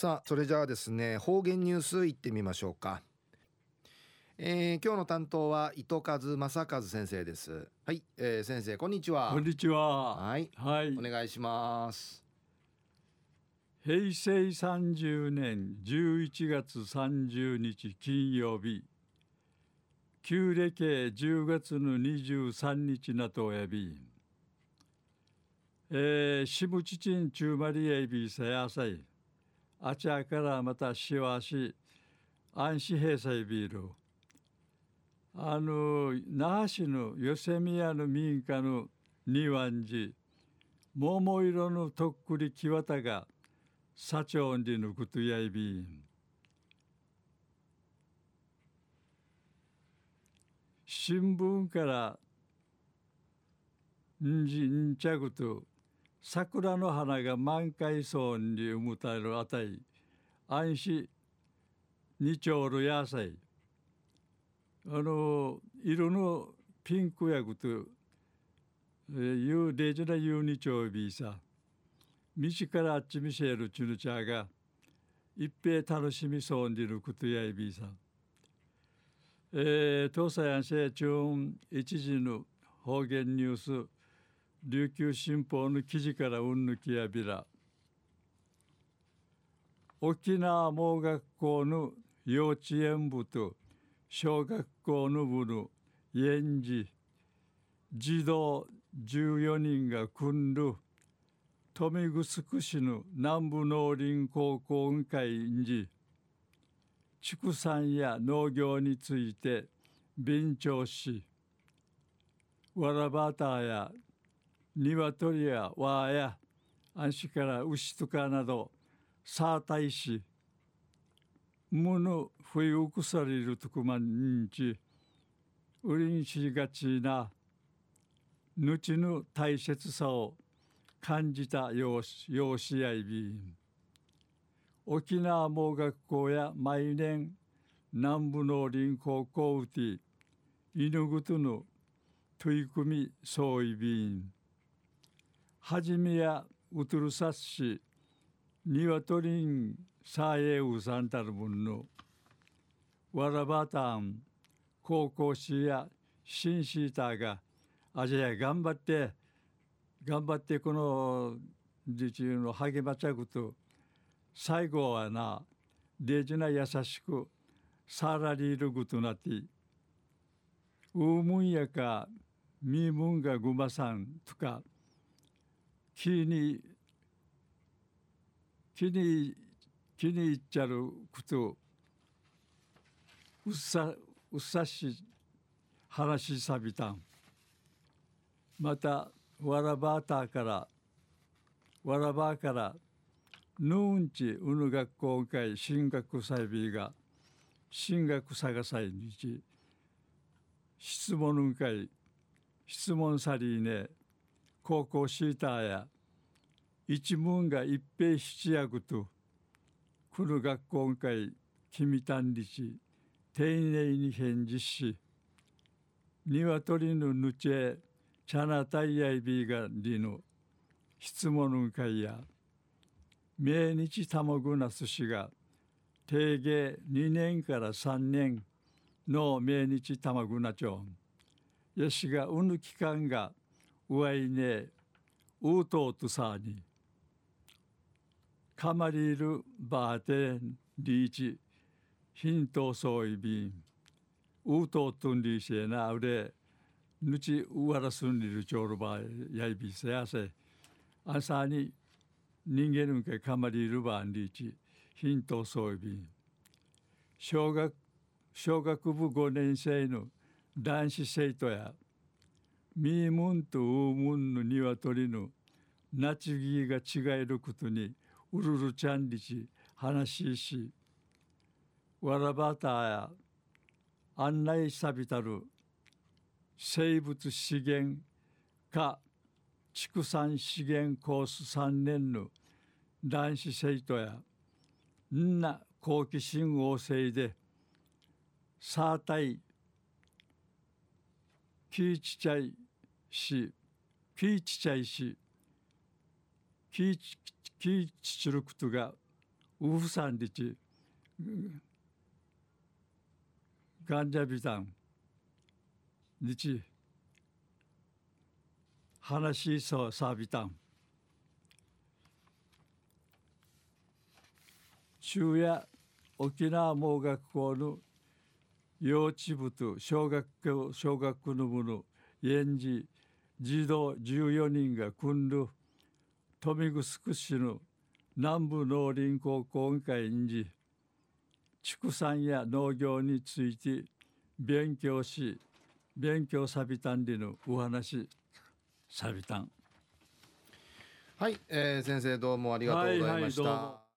さあそれじゃあですね方言ニュースいってみましょうか、えー、今日の担当は糸数正和先生です。はい、えー、先生こんにちは。こんにちは。はい、はい、お願いします。平成30年11月30日金曜日。旧暦10月の23日なとやびえー、しぶちちんちゅうまりえびさやさいあちゃからまたしわし安心閉鎖ビールあの那覇市のヨセミヤの民家の庭寺桃色のとっくり木綿が社長にぬくとやいびん。新聞からんじんちゃぐと桜の花が満開そうに生むたるあたい。安心。二丁る野菜。あの色のピンクやぐというデジないう二丁ビーさ。道からあっち見せるチュヌチャーが一平楽しみそうにることやいびさえー、東西安政中一時の方言ニュース。琉球新報の記事からうんぬきやびら。沖縄盲学校の幼稚園部と小学校の部の園児児童14人が組んる豊見城市の南部農林高校委員会畜産や農業について勉強しわらばたや鶏や和や安心から牛とかなどさあたいしむぬ冬くされるとくまんちうりんしがちなぬちぬ大切さを感じたよしよしやいびん。沖縄盲学校や毎年南部農林高校うて犬ぐとの取り組みそういびん。はじめやうとるさっしにわとりんさえうさんたるもんのわらばたん高校しやしんしーたがあじゃ頑張って頑張ってこの自治の励まちゃくと最後はなデジな優しくさらりるぐとなってうむんやかみむんがぐまさんとか気に気に気に入っちゃることうっさうっさし話しさびたん。またわらばたからわらばからぬんちうぬ学校会進学祭日が進学探さいにち質問会質問さりね高校シーターや一門が一平七役と来る学校会君単理し丁寧に返事し鶏のぬちえチャナタイヤイビーがりの質問会や命日卵なすしが定芸2年から3年の命日卵なちょん。やしがうぬ期間がうわいねうとうとさにかまりるばーてリーチヒントそういびんうとうとんりしえなうれぬちうわらすんりるちょうるばやいびせやせあさに人間のけかまりるばんりちヒントそういびん。小学小学部5年生の男子生徒やミームンとウームンの鶏のなちぎが違えることにうるるちゃんりち話ししわらばたや案内さびたる生物資源か畜産資源コース3年の男子生徒やんな好奇心旺盛でサータイきいちちゃいしきいちちゃいしきいちきいちちるくとがうふさんりちがんじゃびたんにち話しそうさびたん。昼夜沖縄盲学校の幼稚部と小学校小学校の部の園児児童14人が組んる豊見城市の南部農林高校会員時畜産や農業について勉強し勉強さびたんりのお話さびたんはい、えー、先生どうもありがとうございました、はいはい